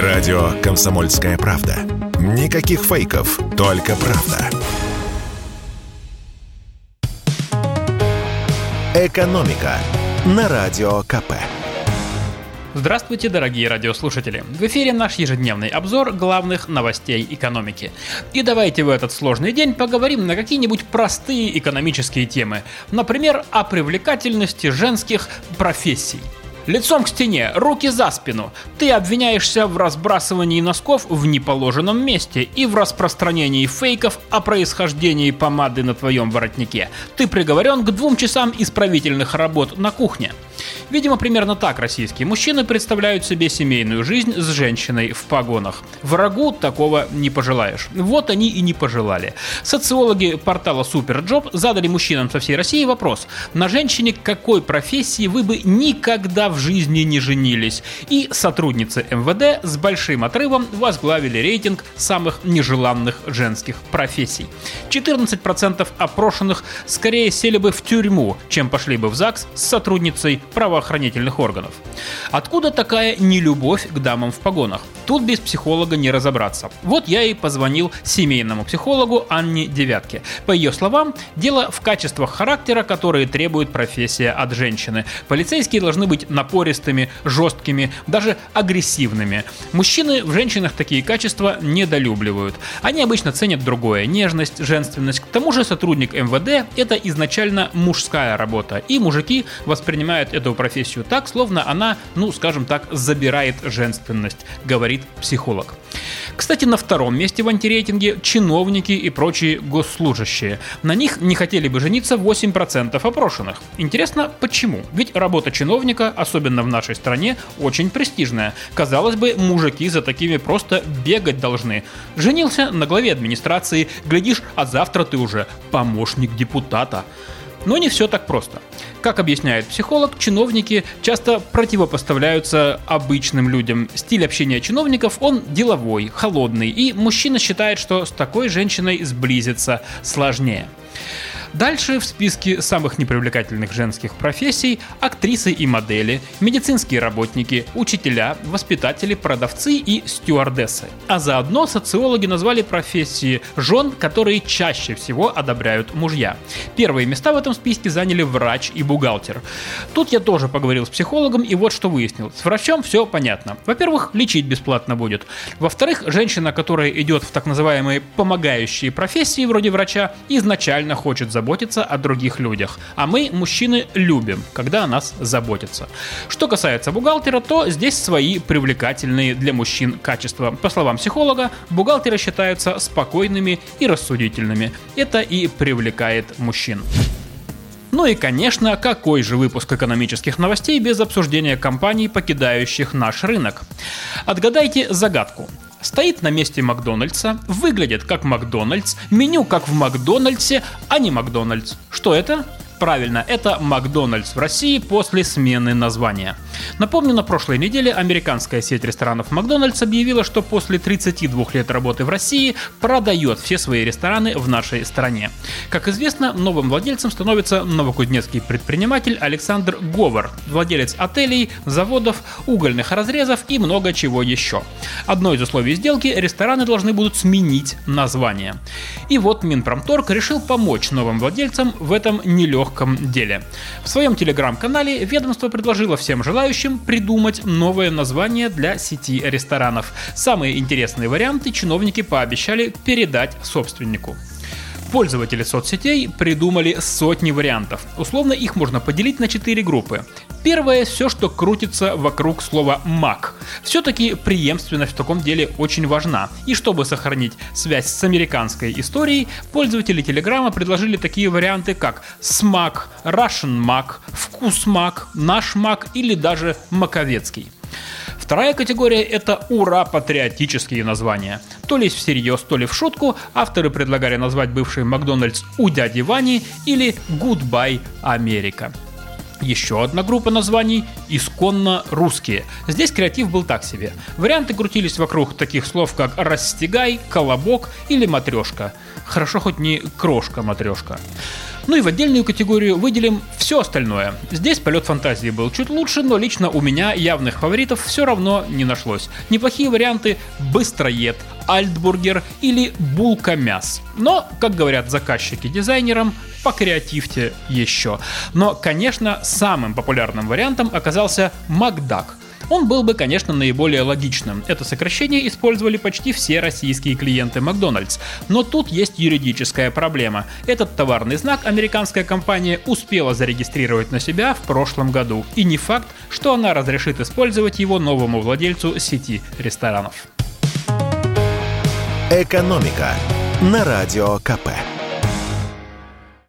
Радио «Комсомольская правда». Никаких фейков, только правда. «Экономика» на Радио КП. Здравствуйте, дорогие радиослушатели! В эфире наш ежедневный обзор главных новостей экономики. И давайте в этот сложный день поговорим на какие-нибудь простые экономические темы. Например, о привлекательности женских профессий – Лицом к стене, руки за спину. Ты обвиняешься в разбрасывании носков в неположенном месте и в распространении фейков о происхождении помады на твоем воротнике. Ты приговорен к двум часам исправительных работ на кухне. Видимо, примерно так российские мужчины представляют себе семейную жизнь с женщиной в погонах. Врагу такого не пожелаешь. Вот они и не пожелали. Социологи портала Superjob задали мужчинам со всей России вопрос. На женщине какой профессии вы бы никогда в жизни не женились? И сотрудницы МВД с большим отрывом возглавили рейтинг самых нежеланных женских профессий. 14% опрошенных скорее сели бы в тюрьму, чем пошли бы в ЗАГС с сотрудницей правоохранительных органов. Откуда такая нелюбовь к дамам в погонах? Тут без психолога не разобраться. Вот я и позвонил семейному психологу Анне Девятке. По ее словам, дело в качествах характера, которые требует профессия от женщины. Полицейские должны быть напористыми, жесткими, даже агрессивными. Мужчины в женщинах такие качества недолюбливают. Они обычно ценят другое – нежность, женственность. К тому же сотрудник МВД – это изначально мужская работа, и мужики воспринимают эту профессию так, словно она, ну, скажем так, забирает женственность, говорит говорит психолог. Кстати, на втором месте в антирейтинге чиновники и прочие госслужащие. На них не хотели бы жениться 8% опрошенных. Интересно, почему? Ведь работа чиновника, особенно в нашей стране, очень престижная. Казалось бы, мужики за такими просто бегать должны. Женился на главе администрации, глядишь, а завтра ты уже помощник депутата. Но не все так просто. Как объясняет психолог, чиновники часто противопоставляются обычным людям. Стиль общения чиновников, он деловой, холодный, и мужчина считает, что с такой женщиной сблизиться сложнее. Дальше в списке самых непривлекательных женских профессий актрисы и модели, медицинские работники, учителя, воспитатели, продавцы и стюардессы. А заодно социологи назвали профессии жен, которые чаще всего одобряют мужья. Первые места в этом списке заняли врач и бухгалтер. Тут я тоже поговорил с психологом и вот что выяснил. С врачом все понятно. Во-первых, лечить бесплатно будет. Во-вторых, женщина, которая идет в так называемые помогающие профессии вроде врача, изначально хочет заботиться заботиться о других людях. А мы, мужчины, любим, когда о нас заботятся. Что касается бухгалтера, то здесь свои привлекательные для мужчин качества. По словам психолога, бухгалтеры считаются спокойными и рассудительными. Это и привлекает мужчин. Ну и, конечно, какой же выпуск экономических новостей без обсуждения компаний, покидающих наш рынок? Отгадайте загадку. Стоит на месте Макдональдса, выглядит как Макдональдс, меню как в Макдональдсе, а не Макдональдс. Что это? Правильно, это Макдональдс в России после смены названия. Напомню, на прошлой неделе американская сеть ресторанов Макдональдс объявила, что после 32 лет работы в России продает все свои рестораны в нашей стране. Как известно, новым владельцем становится новокузнецкий предприниматель Александр Говор, владелец отелей, заводов, угольных разрезов и много чего еще. Одно из условий сделки – рестораны должны будут сменить название. И вот Минпромторг решил помочь новым владельцам в этом нелегком легком деле. В своем телеграм-канале ведомство предложило всем желающим придумать новое название для сети ресторанов. Самые интересные варианты чиновники пообещали передать собственнику. Пользователи соцсетей придумали сотни вариантов. Условно их можно поделить на четыре группы. Первое – все, что крутится вокруг слова Mac. Все-таки преемственность в таком деле очень важна. И чтобы сохранить связь с американской историей, пользователи Телеграма предложили такие варианты, как Smack, Russian Mac, Вкус Mac, Наш Mac или даже Маковецкий. Вторая категория – это ура-патриотические названия. То ли всерьез, то ли в шутку авторы предлагали назвать бывший Макдональдс «У дяди Вани» или «Гудбай, Америка». Еще одна группа названий – исконно русские. Здесь креатив был так себе. Варианты крутились вокруг таких слов, как «растягай», «колобок» или «матрешка». Хорошо хоть не «крошка-матрешка». Ну и в отдельную категорию выделим все остальное. Здесь полет фантазии был чуть лучше, но лично у меня явных фаворитов все равно не нашлось. Неплохие варианты «Быстроед», «Альтбургер» или «Булка мяс». Но, как говорят заказчики дизайнерам, покреативьте еще. Но, конечно, самым популярным вариантом оказался «Макдак», он был бы, конечно, наиболее логичным. Это сокращение использовали почти все российские клиенты Макдональдс. Но тут есть юридическая проблема. Этот товарный знак американская компания успела зарегистрировать на себя в прошлом году. И не факт, что она разрешит использовать его новому владельцу сети ресторанов. Экономика на радио КП.